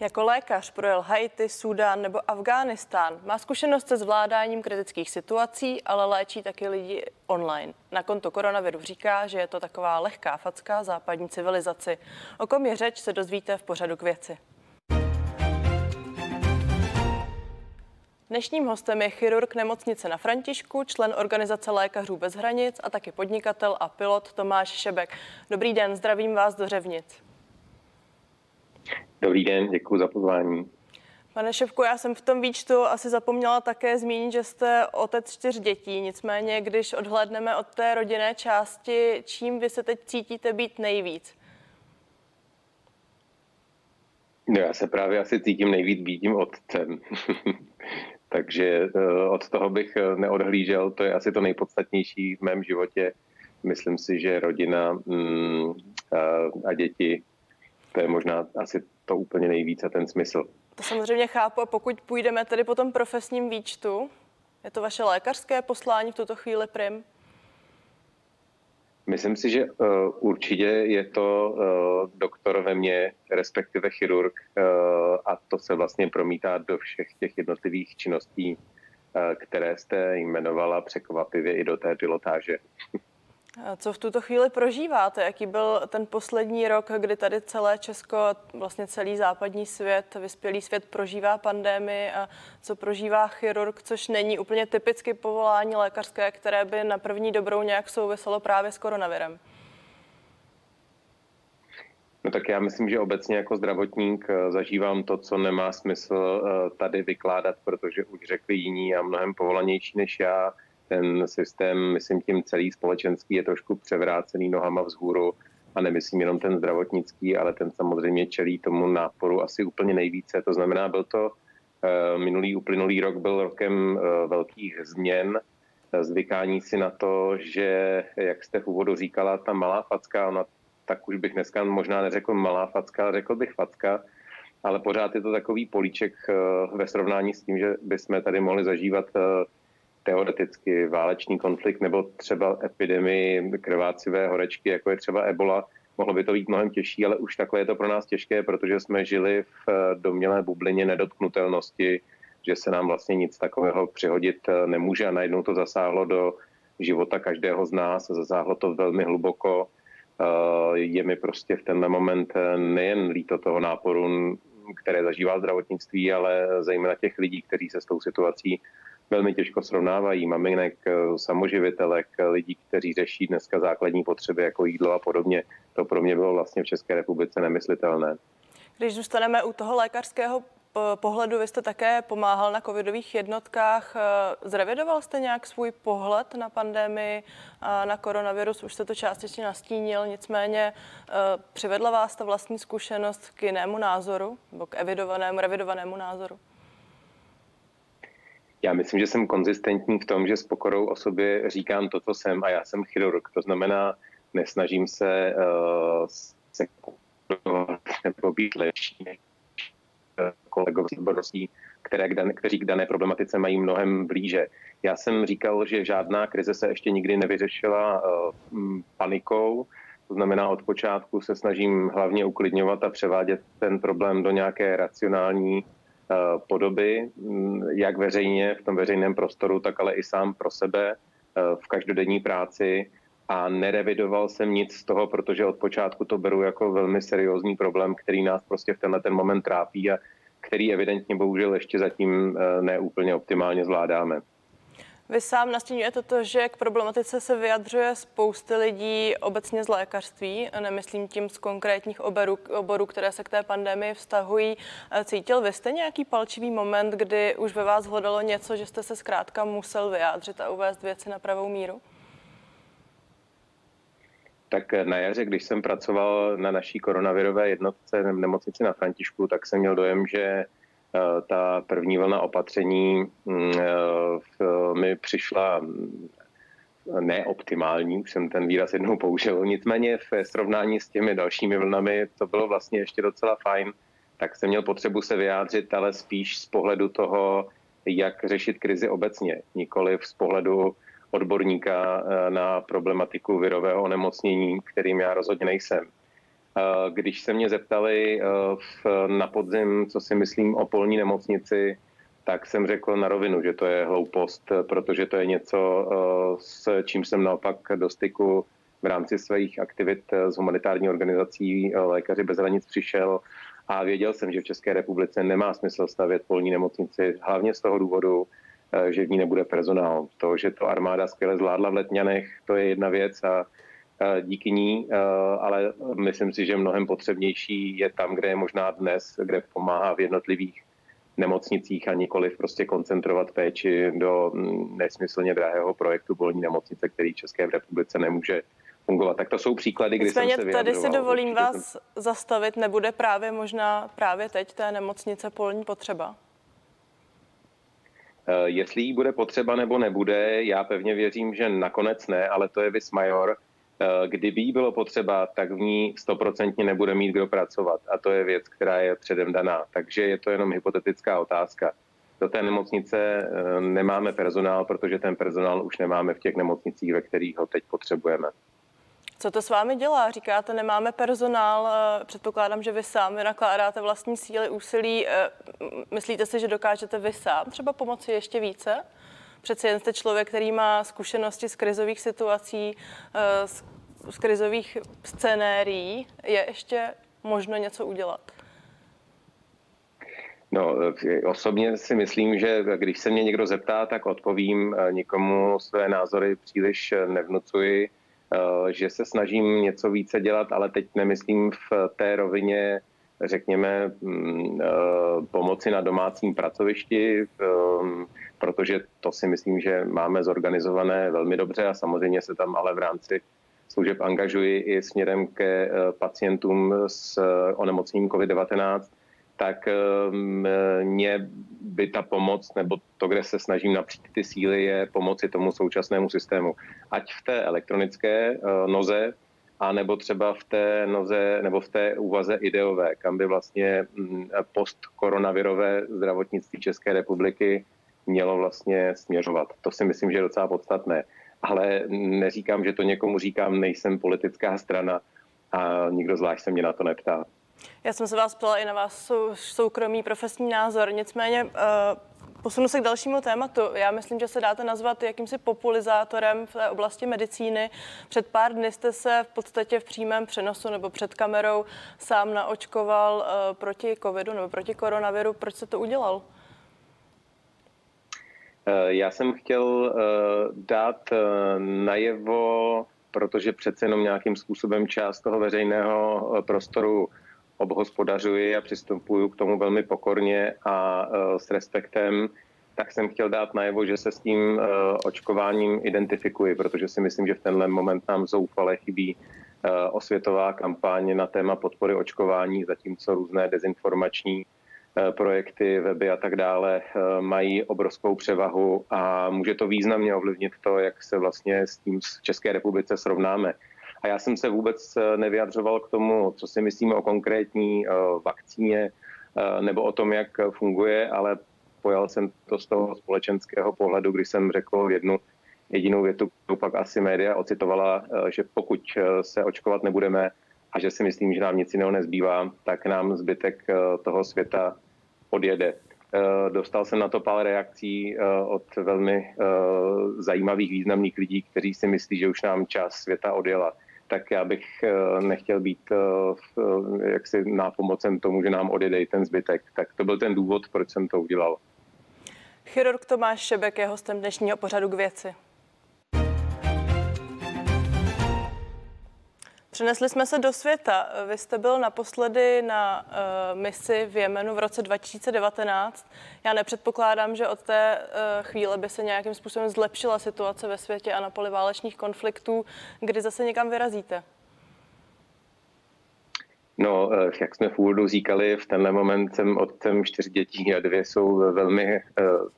Jako lékař projel Haiti, Súdán nebo Afghánistán. Má zkušenost se zvládáním kritických situací, ale léčí taky lidi online. Na konto koronaviru říká, že je to taková lehká facka západní civilizaci. O kom je řeč se dozvíte v pořadu k věci. Dnešním hostem je chirurg nemocnice na Františku, člen organizace Lékařů bez hranic a taky podnikatel a pilot Tomáš Šebek. Dobrý den, zdravím vás do Řevnic. Dobrý den, děkuji za pozvání. Pane Ševku, já jsem v tom výčtu asi zapomněla také zmínit, že jste otec čtyř dětí. Nicméně, když odhlédneme od té rodinné části, čím vy se teď cítíte být nejvíc? No, já se právě asi cítím nejvíc být tím otcem. Takže eh, od toho bych eh, neodhlížel, to je asi to nejpodstatnější v mém životě. Myslím si, že rodina mm, a děti, to je možná asi to úplně nejvíc a ten smysl. To samozřejmě chápu a pokud půjdeme tedy po tom profesním výčtu, je to vaše lékařské poslání v tuto chvíli prim? Myslím si, že uh, určitě je to uh, doktor ve mně, respektive chirurg, uh, a to se vlastně promítá do všech těch jednotlivých činností, které jste jmenovala překvapivě i do té pilotáže. Co v tuto chvíli prožíváte? Jaký byl ten poslední rok, kdy tady celé Česko, vlastně celý západní svět, vyspělý svět prožívá pandémii a co prožívá chirurg, což není úplně typicky povolání lékařské, které by na první dobrou nějak souviselo právě s koronavirem? No tak já myslím, že obecně jako zdravotník eh, zažívám to, co nemá smysl eh, tady vykládat, protože už řekli jiní a mnohem povolanější než já ten systém, myslím tím celý společenský, je trošku převrácený nohama vzhůru a nemyslím jenom ten zdravotnický, ale ten samozřejmě čelí tomu náporu asi úplně nejvíce. To znamená, byl to eh, minulý uplynulý rok byl rokem eh, velkých změn, eh, zvykání si na to, že, jak jste v úvodu říkala, ta malá facka, ona, tak už bych dneska možná neřekl malá facka, ale řekl bych facka, ale pořád je to takový políček ve srovnání s tím, že bychom tady mohli zažívat teoreticky válečný konflikt nebo třeba epidemii krvácivé horečky, jako je třeba ebola, mohlo by to být mnohem těžší, ale už takhle je to pro nás těžké, protože jsme žili v eh, domělé bublině nedotknutelnosti, že se nám vlastně nic takového přihodit eh, nemůže a najednou to zasáhlo do života každého z nás, zasáhlo to velmi hluboko. Eh, je mi prostě v tenhle moment nejen líto toho náporu, které zažívá zdravotnictví, ale zejména těch lidí, kteří se s tou situací velmi těžko srovnávají. Maminek, eh, samoživitelek, eh, lidí, kteří řeší dneska základní potřeby jako jídlo a podobně. To pro mě bylo vlastně v České republice nemyslitelné. Když zůstaneme u toho lékařského pohledu, vy jste také pomáhal na covidových jednotkách. Eh, zrevidoval jste nějak svůj pohled na pandemii, na koronavirus? Už jste to částečně nastínil, nicméně přivedla vás ta vlastní zkušenost k jinému názoru, nebo k evidovanému, revidovanému názoru? Já myslím, že jsem konzistentní v tom, že s pokorou o sobě říkám to, co jsem a já jsem chirurg. To znamená, nesnažím se uh, se nebo být lepší eh, kolegové odborností, které k dané, kteří k dané problematice mají mnohem blíže. Já jsem říkal, že žádná krize se ještě nikdy nevyřešila uh, panikou, to znamená, od počátku se snažím hlavně uklidňovat a převádět ten problém do nějaké racionální podoby, mm, jak veřejně v tom veřejném prostoru, tak ale i sám pro sebe eh, v každodenní práci a nerevidoval jsem nic z toho, protože od počátku to beru jako velmi seriózní problém, který nás prostě v tenhle ten moment trápí a který evidentně bohužel ještě zatím eh, neúplně optimálně zvládáme. Vy sám nastínujete to, že k problematice se vyjadřuje spousty lidí obecně z lékařství, nemyslím tím z konkrétních oborů, oborů, které se k té pandemii vztahují. Cítil vy jste nějaký palčivý moment, kdy už ve vás hledalo něco, že jste se zkrátka musel vyjádřit a uvést věci na pravou míru? Tak na jaře, když jsem pracoval na naší koronavirové jednotce v nemocnici na Františku, tak jsem měl dojem, že ta první vlna opatření mm, eh, mi přišla mm, neoptimální, už jsem ten výraz jednou použil. Nicméně v srovnání s těmi dalšími vlnami to bylo vlastně ještě docela fajn. Tak jsem měl potřebu se vyjádřit, ale spíš z pohledu toho, jak řešit krizi obecně, nikoli z pohledu odborníka na problematiku virového onemocnění, kterým já rozhodně nejsem. Když se mě zeptali na podzim, co si myslím o polní nemocnici, tak jsem řekl na rovinu, že to je hloupost, protože to je něco, s čím jsem naopak do styku v rámci svých aktivit z humanitární organizací Lékaři bez hranic přišel a věděl jsem, že v České republice nemá smysl stavět polní nemocnici, hlavně z toho důvodu, že v ní nebude personál. To, že to armáda skvěle zvládla v Letňanech, to je jedna věc a díky ní, ale myslím si, že mnohem potřebnější je tam, kde je možná dnes, kde pomáhá v jednotlivých nemocnicích a nikoliv prostě koncentrovat péči do mm, nesmyslně drahého projektu polní nemocnice, který v České republice nemůže fungovat. Tak to jsou příklady, kdy Nicméně, jsem se tady si dovolím vás jsem... zastavit. Nebude právě možná právě teď té nemocnice polní potřeba? Eh, jestli jí bude potřeba nebo nebude, já pevně věřím, že nakonec ne, ale to je vis major. Eh, kdyby jí bylo potřeba, tak v ní stoprocentně nebude mít kdo pracovat. A to je věc, která je předem daná. Takže je to jenom hypotetická otázka. Do té nemocnice eh, nemáme personál, protože ten personál už nemáme v těch nemocnicích, ve kterých ho teď potřebujeme. Co to s vámi dělá? Říkáte, nemáme personál, eh, předpokládám, že vy sám vynakládáte vlastní síly, úsilí. Myslíte si, že dokážete vy sám třeba pomoci ještě více? Přeci jen jste člověk, který má zkušenosti z krizových situací, eh, z, z krizových scénérií. Je ještě možno něco udělat? No, eh, osobně si myslím, že když se mě někdo zeptá, tak odpovím. Eh, nikomu své názory příliš nevnucuji, že se snažím něco více dělat, ale teď nemyslím v té rovině, řekněme, mm, pomoci na domácím pracovišti, protože to si myslím, že máme zorganizované velmi dobře a samozřejmě se tam ale v rámci služeb angažuji i směrem ke eh, pacientům s eh, onemocněním COVID-19, tak eh, mě by ta pomoc, nebo to, kde se snažím napřít ty síly, je pomoci tomu současnému systému. Ať v té elektronické noze, a nebo třeba v té noze, nebo v té úvaze ideové, kam by vlastně mm, post-koronavirové zdravotnictví České republiky mělo vlastně směřovat. To si myslím, že je docela podstatné. Ale neříkám, že to někomu říkám, nejsem politická strana a nikdo zvlášť se mě na to neptá. Já jsem se vás ptala i na vás soukromý profesní názor, nicméně uh... Posunu se k dalšímu tématu. Já myslím, že se dáte nazvat jakýmsi populizátorem v té oblasti medicíny. Před pár dny jste se v podstatě v přímém přenosu nebo před kamerou sám naočkoval uh, proti covidu nebo proti koronaviru. Proč se to udělal? Eh, já jsem chtěl eh, dát eh, najevo, protože přece jenom nějakým způsobem část toho veřejného prostoru obhospodařuji a přistupuju k tomu velmi pokorně a s respektem, tak jsem chtěl dát najevo, že se s tím očkováním identifikuji, protože si myslím, že v tenhle moment nám zoufale chybí osvětová kampaň na téma podpory očkování, zatímco různé dezinformační projekty, weby a tak dále mají obrovskou převahu a může to významně ovlivnit to, jak se vlastně s tím v České republice srovnáme. A já jsem se vůbec eh, nevyjadřoval k tomu, co si myslíme o konkrétní vakcíně nebo o tom, jak funguje, ale pojal jsem to z toho společenského pohledu, kdy jsem řekl jednu jedinou větu, kterou pak asi média ocitovala, že pokud se očkovat nebudeme, a že si myslím, že nám nic jiného nezbývá, tak nám zbytek eh, toho světa odjede. Eh, dostal jsem na to pár reakcí eh, od velmi zajímavých, významných lidí, kteří si myslí, že už nám část světa odjela. Tak já bych nechtěl být jaksi nápomocem tomu, že nám odjede ten zbytek. Tak to byl ten důvod, proč jsem to udělal. Chirurg Tomáš Šebek je hostem dnešního pořadu k věci. Přenesli jsme se do světa. Vy jste byl naposledy na uh, misi v Jemenu v roce 2019. Já nepředpokládám, že od té uh, chvíle by se nějakým způsobem zlepšila situace ve světě a na poli válečných konfliktů. Kdy zase někam vyrazíte? No, eh, jak jsme v úvodu říkali, v tenhle moment jsem otcem čtyř dětí a dvě jsou ve velmi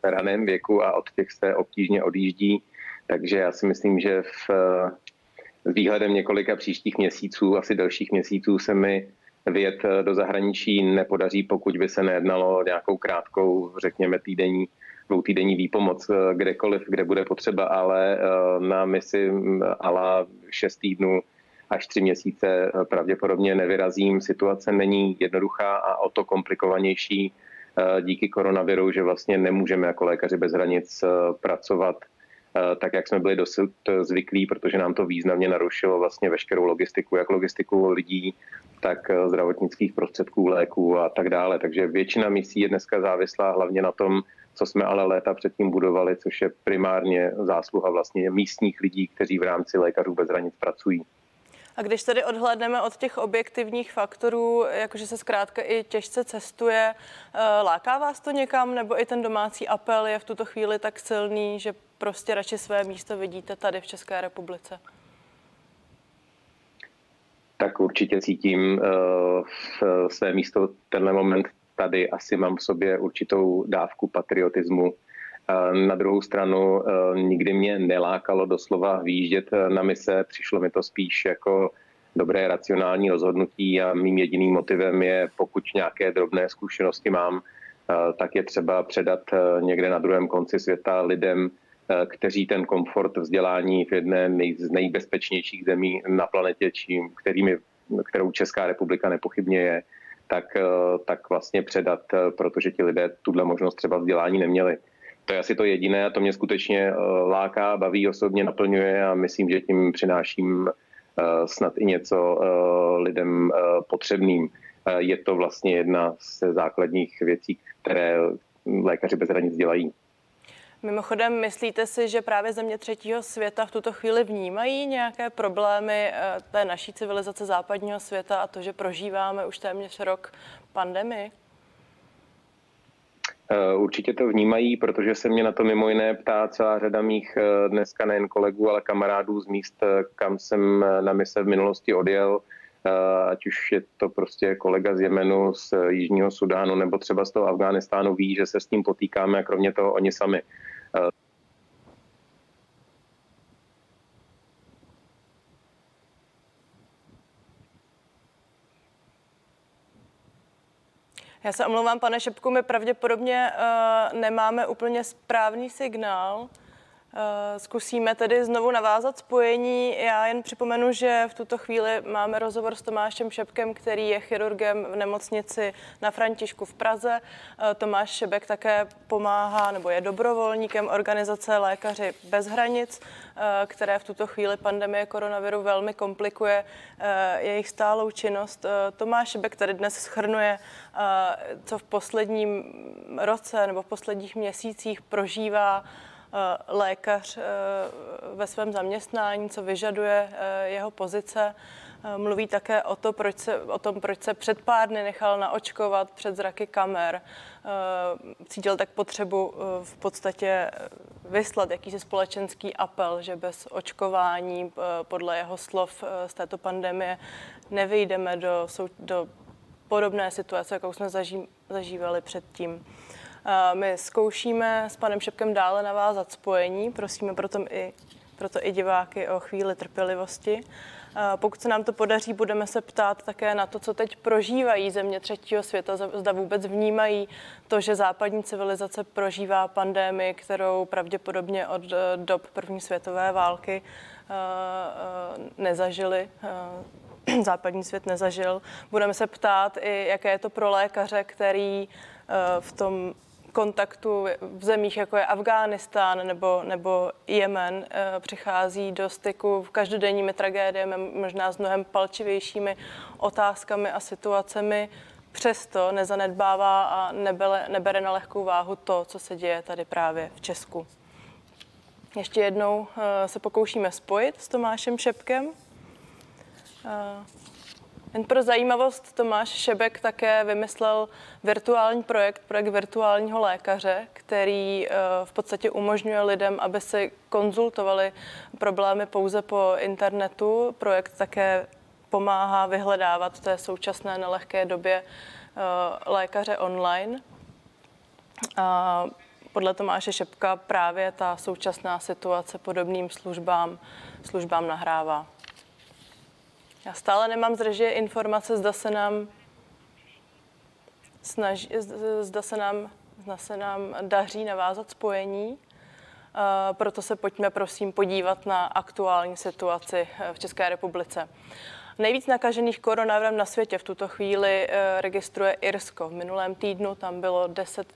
v raném věku a od těch se obtížně odjíždí. Takže já si myslím, že v výhledem několika příštích měsíců, asi dalších měsíců se mi vyjet eh, do zahraničí nepodaří, pokud by se nejednalo o nějakou krátkou, řekněme, týdenní dvoutýdenní výpomoc kdekoliv, kde bude potřeba, ale na misi ala 6 týdnů až tři měsíce pravděpodobně nevyrazím. Situace není jednoduchá a o to komplikovanější díky koronaviru, že vlastně nemůžeme jako lékaři bez hranic pracovat Eh, tak, jak jsme byli dosud zvyklí, protože nám to významně narušilo vlastně veškerou logistiku, jak logistiku lidí, tak eh, zdravotnických prostředků, léků a tak dále. Takže většina misí je dneska závislá hlavně na tom, co jsme ale léta předtím budovali, což je primárně zásluha vlastně místních lidí, kteří v rámci lékařů bez hranic pracují. A když tedy odhledneme od těch objektivních faktorů, jakože se zkrátka i těžce cestuje, eh, láká vás to někam, nebo i ten domácí apel je v tuto chvíli tak silný, že prostě radši své místo vidíte tady v České republice? Tak určitě cítím uh, své místo tenhle moment tady. Asi mám v sobě určitou dávku patriotismu. Na druhou stranu uh, nikdy mě nelákalo doslova výjíždět na mise. Přišlo mi to spíš jako dobré racionální rozhodnutí a mým jediným motivem je, pokud nějaké drobné zkušenosti mám, tak je třeba předat někde na druhém konci světa lidem, Eh, kteří ten komfort vzdělání v jedné z nejbezpečnějších zemí na planetě, čím, kterými, kterou Česká republika nepochybně je, tak, eh, tak vlastně předat, eh, protože ti lidé tuhle možnost třeba vzdělání neměli. To je asi to jediné a to mě skutečně láká, baví, osobně naplňuje a myslím, že tím přináším snad i něco lidem potřebným. Je to vlastně jedna z základních věcí, které lékaři bez hranic dělají. Mimochodem, myslíte si, že právě země třetího světa v tuto chvíli vnímají nějaké problémy eh, té naší civilizace západního světa a to, že prožíváme už téměř rok pandemii? Eh, určitě to vnímají, protože se mě na to mimo jiné ptá celá řada mých eh, dneska nejen kolegů, ale kamarádů z míst, kam jsem na mise v minulosti odjel, ať už je to prostě kolega z Jemenu, z Jižního Sudánu nebo třeba z toho Afghánistánu, ví, že se s tím potýkáme a kromě toho oni sami. Já se omlouvám, pane Šepku, my pravděpodobně uh, nemáme úplně správný signál. Eh, zkusíme tedy znovu navázat spojení. Já jen připomenu, že v tuto chvíli máme rozhovor s Tomášem Šepkem, který je chirurgem v nemocnici na Františku v Praze. Eh, Tomáš Šebek také pomáhá nebo je dobrovolníkem organizace Lékaři bez hranic, eh, které v tuto chvíli pandemie koronaviru velmi komplikuje jejich stálou činnost. Tomáš Šebek tady dnes schrnuje, co v posledním roce nebo v posledních měsících prožívá lékař eh, ve svém zaměstnání, co vyžaduje eh, jeho pozice. Mluví také o, to, proč se, o tom, proč se před pár dny nechal naočkovat před zraky kamer. Cítil tak potřebu v podstatě vyslat jakýsi společenský apel, že bez očkování podle jeho slov z této pandemie nevyjdeme do, do podobné situace, jakou jsme zaží, zažívali předtím. My zkoušíme s panem Šepkem dále navázat spojení, prosíme proto i, proto i diváky o chvíli trpělivosti. Pokud se nám to podaří, budeme se ptát také na to, co teď prožívají země třetího světa, zda vůbec vnímají to, že západní civilizace prožívá pandémii, kterou pravděpodobně od eh, dob první světové války eh, eh, nezažili západní svět nezažil. Budeme se ptát i, jaké je to pro lékaře, který v tom kontaktu v zemích, jako je Afghánistán nebo, nebo Jemen, eh, přichází do styku v každodenními tragédiemi, možná s mnohem palčivějšími otázkami a situacemi. Přesto nezanedbává a nebere, nebere na lehkou váhu to, co se děje tady právě v Česku. Ještě jednou eh, se pokoušíme spojit s Tomášem Šepkem. Jen pro zajímavost Tomáš Šebek také vymyslel virtuální projekt, projekt virtuálního lékaře, který eh, v podstatě umožňuje lidem, aby si konzultovali problémy pouze po internetu. Projekt také pomáhá vyhledávat v té současné nelehké době eh, lékaře online. A podle Tomáše Šepka právě ta současná situace podobným službám, službám nahrává. Já stále nemám z informace, zda se nám snaží, zda se nám Zase nám daří navázat spojení. Proto se pojďme prosím podívat na aktuální situaci v České republice. Nejvíc nakažených koronavirem na světě v tuto chvíli eh, registruje Irsko. V minulém týdnu tam bylo 10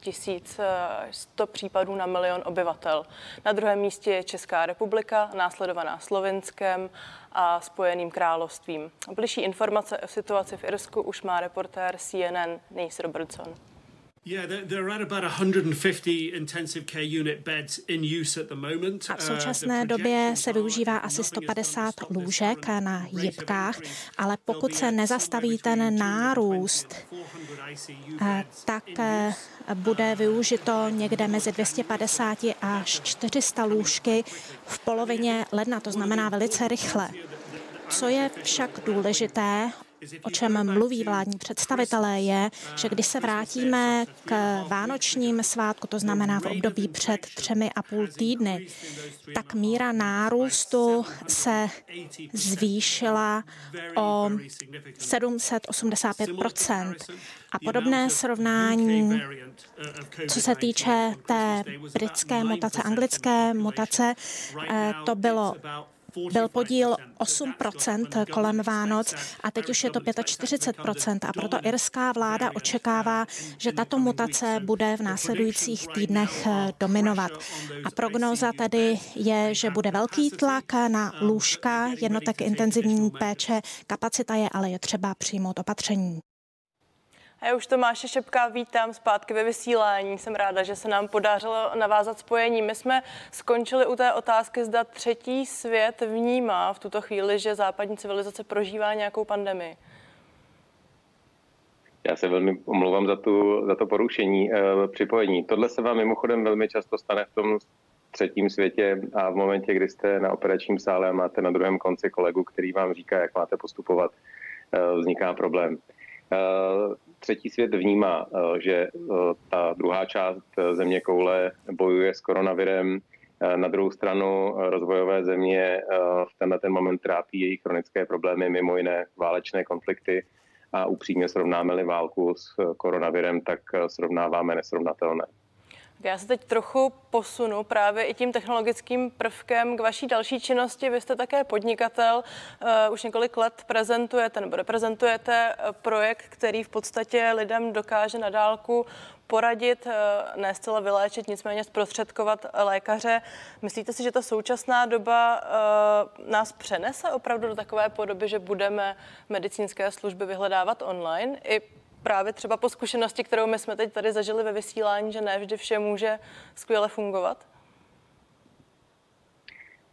100 eh, případů na milion obyvatel. Na druhém místě je Česká republika, následovaná Slovinskem a Spojeným královstvím. Bližší informace o situaci v Irsku už má reportér CNN Nate Robertson. A v současné uh, době se využívá asi 150 lůžek na jibkách, ale pokud se nezastaví ten nárůst, eh, tak eh, bude využito někde mezi 250 až 400 lůžky v polovině ledna, to znamená velice rychle. Co je však důležité, o čem mluví vládní představitelé, je, že když se vrátíme k vánočním svátku, to znamená v období před třemi a půl týdny, tak míra nárůstu se zvýšila o 785% a podobné srovnání, co se týče té britské mutace, anglické mutace, eh, to bylo byl podíl 8% kolem Vánoc a teď už je to 45% a proto irská vláda očekává, že tato mutace bude v následujících týdnech eh, dominovat. A prognóza tedy je, že bude velký tlak na lůžka jednotek intenzivní péče. Kapacita je, ale je třeba přijmout opatření. Já už Tomáše Šepka vítám zpátky ve vysílání. Jsem ráda, že se nám podařilo navázat spojení. My jsme skončili u té otázky, zda třetí svět vnímá v tuto chvíli, že západní civilizace prožívá nějakou pandemii. Já se velmi omlouvám za, tu, za to porušení e, připojení. Tohle se vám mimochodem velmi často stane v tom třetím světě a v momentě, kdy jste na operačním sále a máte na druhém konci kolegu, který vám říká, jak máte postupovat, e, vzniká problém. E, třetí svět vnímá, eh, že eh, ta druhá část eh, země koule bojuje s koronavirem, na druhou stranu rozvojové země v tenhle ten moment trápí jejich chronické problémy, mimo jiné válečné konflikty a upřímně srovnáme-li válku s koronavirem, tak srovnáváme nesrovnatelné. Já se teď trochu posunu právě i tím technologickým prvkem k vaší další činnosti. Vy jste také podnikatel, uh, už několik let prezentujete nebo reprezentujete eh, projekt, který v podstatě lidem dokáže na dálku poradit, uh, ne zcela vyléčit, nicméně zprostředkovat lékaře. Myslíte si, že ta současná doba nás přenese opravdu do takové podoby, že budeme medicínské služby vyhledávat online i právě třeba po zkušenosti, kterou my jsme teď tady zažili ve vysílání, že ne vždy vše může skvěle fungovat?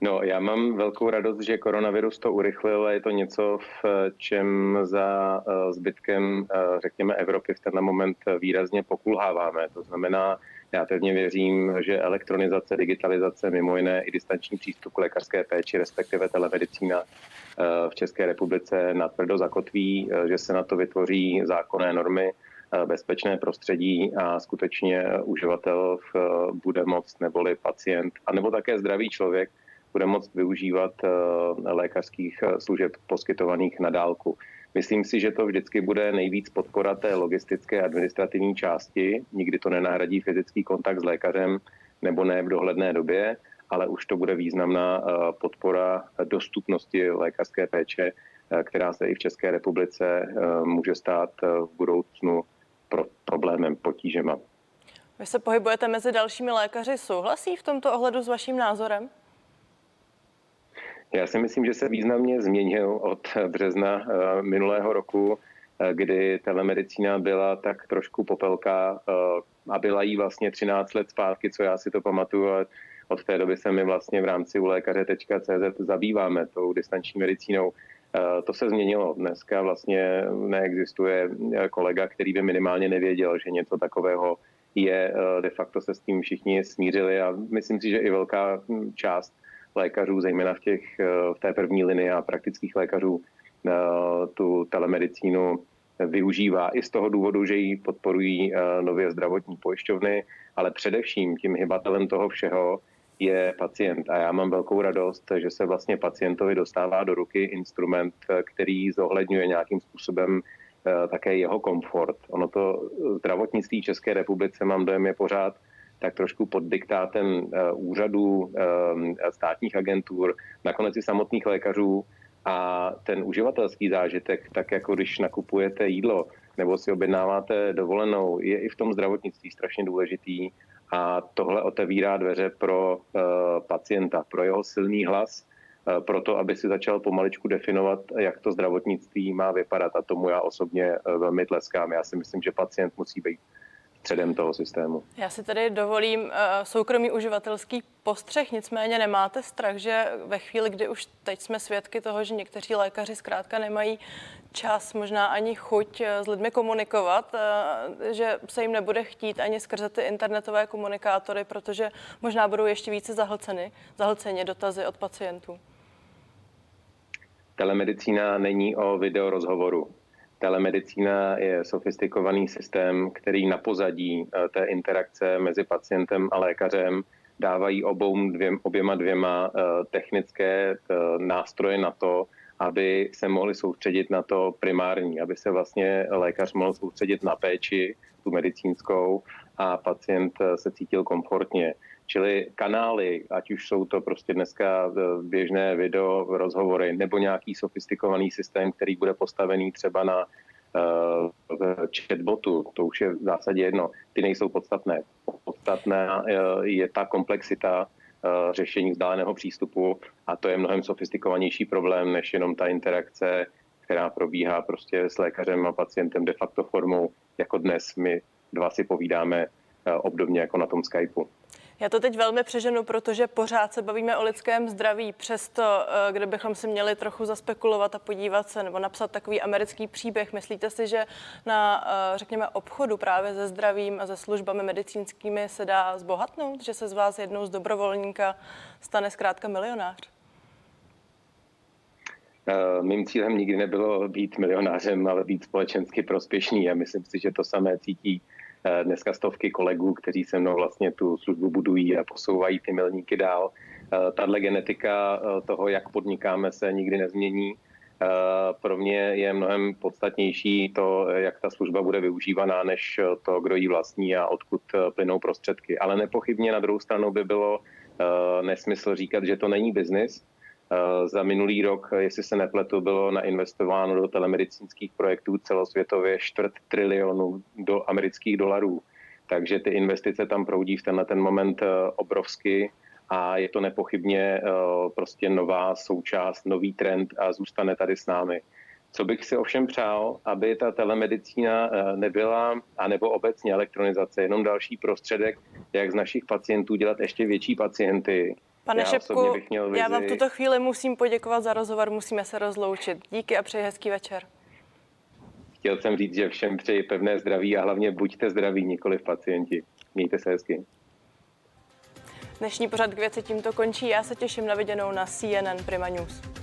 No, já mám velkou radost, že koronavirus to urychlil a je to něco, v čem za eh, zbytkem, eh, řekněme, Evropy v tenhle moment výrazně pokulháváme. To znamená, já pevně věřím, že elektronizace, digitalizace, mimo jiné i distanční přístup k lékařské péči, respektive telemedicína eh, v České republice natvrdo zakotví, eh, že se na to vytvoří zákonné normy, eh, bezpečné prostředí a skutečně uživatel bude moct, neboli pacient, anebo také zdravý člověk, bude moct využívat lékařských služeb poskytovaných na dálku. Myslím si, že to vždycky bude nejvíc podpora té logistické administrativní části. Nikdy to nenahradí fyzický kontakt s lékařem, nebo ne v dohledné době, ale už to bude významná eh, podpora dostupnosti lékařské péče, eh, která se i v České republice eh, může stát v budoucnu pro problémem, potížema. Vy se pohybujete mezi dalšími lékaři. Souhlasí v tomto ohledu s vaším názorem? Já si myslím, že se významně změnil od března eh, minulého roku, eh, kdy telemedicína byla tak trošku popelka eh, a byla jí vlastně 13 let zpátky, co já si to pamatuju, ale od té doby se my vlastně v rámci u lékaře.cz zabýváme tou distanční medicínou. To se změnilo. Dneska vlastně neexistuje kolega, který by minimálně nevěděl, že něco takového je. De facto se s tím všichni smířili a myslím si, že i velká hm, část lékařů, zejména v, těch, eh, v té první linii a praktických lékařů, eh, tu telemedicínu využívá i z toho důvodu, že ji podporují eh, nově zdravotní pojišťovny, ale především tím hybatelem toho všeho je pacient. A já mám velkou radost, že se vlastně pacientovi dostává do ruky instrument, který zohledňuje nějakým způsobem také jeho komfort. Ono to zdravotnictví České republice, mám dojem, je pořád tak trošku pod diktátem úřadů, státních agentur, nakonec i samotných lékařů, a ten uživatelský zážitek, tak jako když nakupujete jídlo nebo si objednáváte dovolenou, je i v tom zdravotnictví strašně důležitý. A tohle otevírá dveře pro uh, pacienta, pro jeho silný hlas, pro to, aby si začal pomaličku definovat, jak to zdravotnictví má vypadat. A tomu já osobně velmi tleskám. Já si myslím, že pacient musí být středem toho systému. Já si tady dovolím uh, soukromý uživatelský postřeh, nicméně nemáte strach, že ve chvíli, kdy už teď jsme svědky toho, že někteří lékaři zkrátka nemají čas, možná ani chuť eh, s lidmi komunikovat, uh, že se jim nebude chtít ani skrze ty internetové komunikátory, protože možná budou ještě více zahlceny, zahlceni dotazy od pacientů. Telemedicína není o videorozhovoru Telemedicína je sofistikovaný systém, který na pozadí eh, té interakce mezi pacientem a lékařem dávají obou dvěm, oběma dvěma eh, technické eh, nástroje na to, aby se mohli soustředit na to primární, aby se vlastně lékař mohl soustředit na péči, tu medicínskou, a pacient se cítil komfortně. Čili kanály, ať už jsou to prostě dneska běžné video rozhovory nebo nějaký sofistikovaný systém, který bude postavený třeba na uh, chatbotu, to už je v zásadě jedno, ty nejsou podstatné. Podstatná uh, je ta komplexita uh, řešení vzdáleného přístupu a to je mnohem sofistikovanější problém, než jenom ta interakce, která probíhá prostě s lékařem a pacientem de facto formou, jako dnes my dva si povídáme obdobně jako na tom Skypeu. Já to teď velmi přeženu, protože pořád se bavíme o lidském zdraví. Přesto, eh, kdybychom si měli trochu zaspekulovat a podívat se nebo napsat takový americký příběh, myslíte si, že na, eh, řekněme, obchodu právě se zdravím a se službami medicínskými se dá zbohatnout, že se z vás jednou z dobrovolníka stane zkrátka milionář? Eh, mým cílem nikdy nebylo být milionářem, ale být společensky prospěšný a myslím si, že to samé cítí dneska stovky kolegů, kteří se mnou vlastně tu službu budují a posouvají ty milníky dál. Eh, tahle genetika eh, toho, jak podnikáme, se nikdy nezmění. Pro mě je mnohem podstatnější to, jak ta služba bude využívaná, než to, kdo ji vlastní a odkud plynou prostředky. Ale nepochybně na druhou stranu by bylo nesmysl říkat, že to není biznis, Eh, za minulý rok, jestli se nepletu, bylo nainvestováno do telemedicínských projektů celosvětově čtvrt trilionu do amerických dolarů. Takže ty investice tam proudí v tenhle ten moment eh, obrovsky a je to nepochybně eh, prostě nová součást, nový trend a zůstane tady s námi. Co bych si ovšem přál, aby ta telemedicína nebyla, anebo obecně elektronizace, jenom další prostředek, jak z našich pacientů dělat ještě větší pacienty, Pane já Šepku, já vám v tuto chvíli musím poděkovat za rozhovor, musíme se rozloučit. Díky a přeji hezký večer. Chtěl jsem říct, že všem přeji pevné zdraví a hlavně buďte zdraví, nikoli pacienti. Mějte se hezky. Dnešní pořad k věci tímto končí. Já se těším na viděnou na CNN Prima News.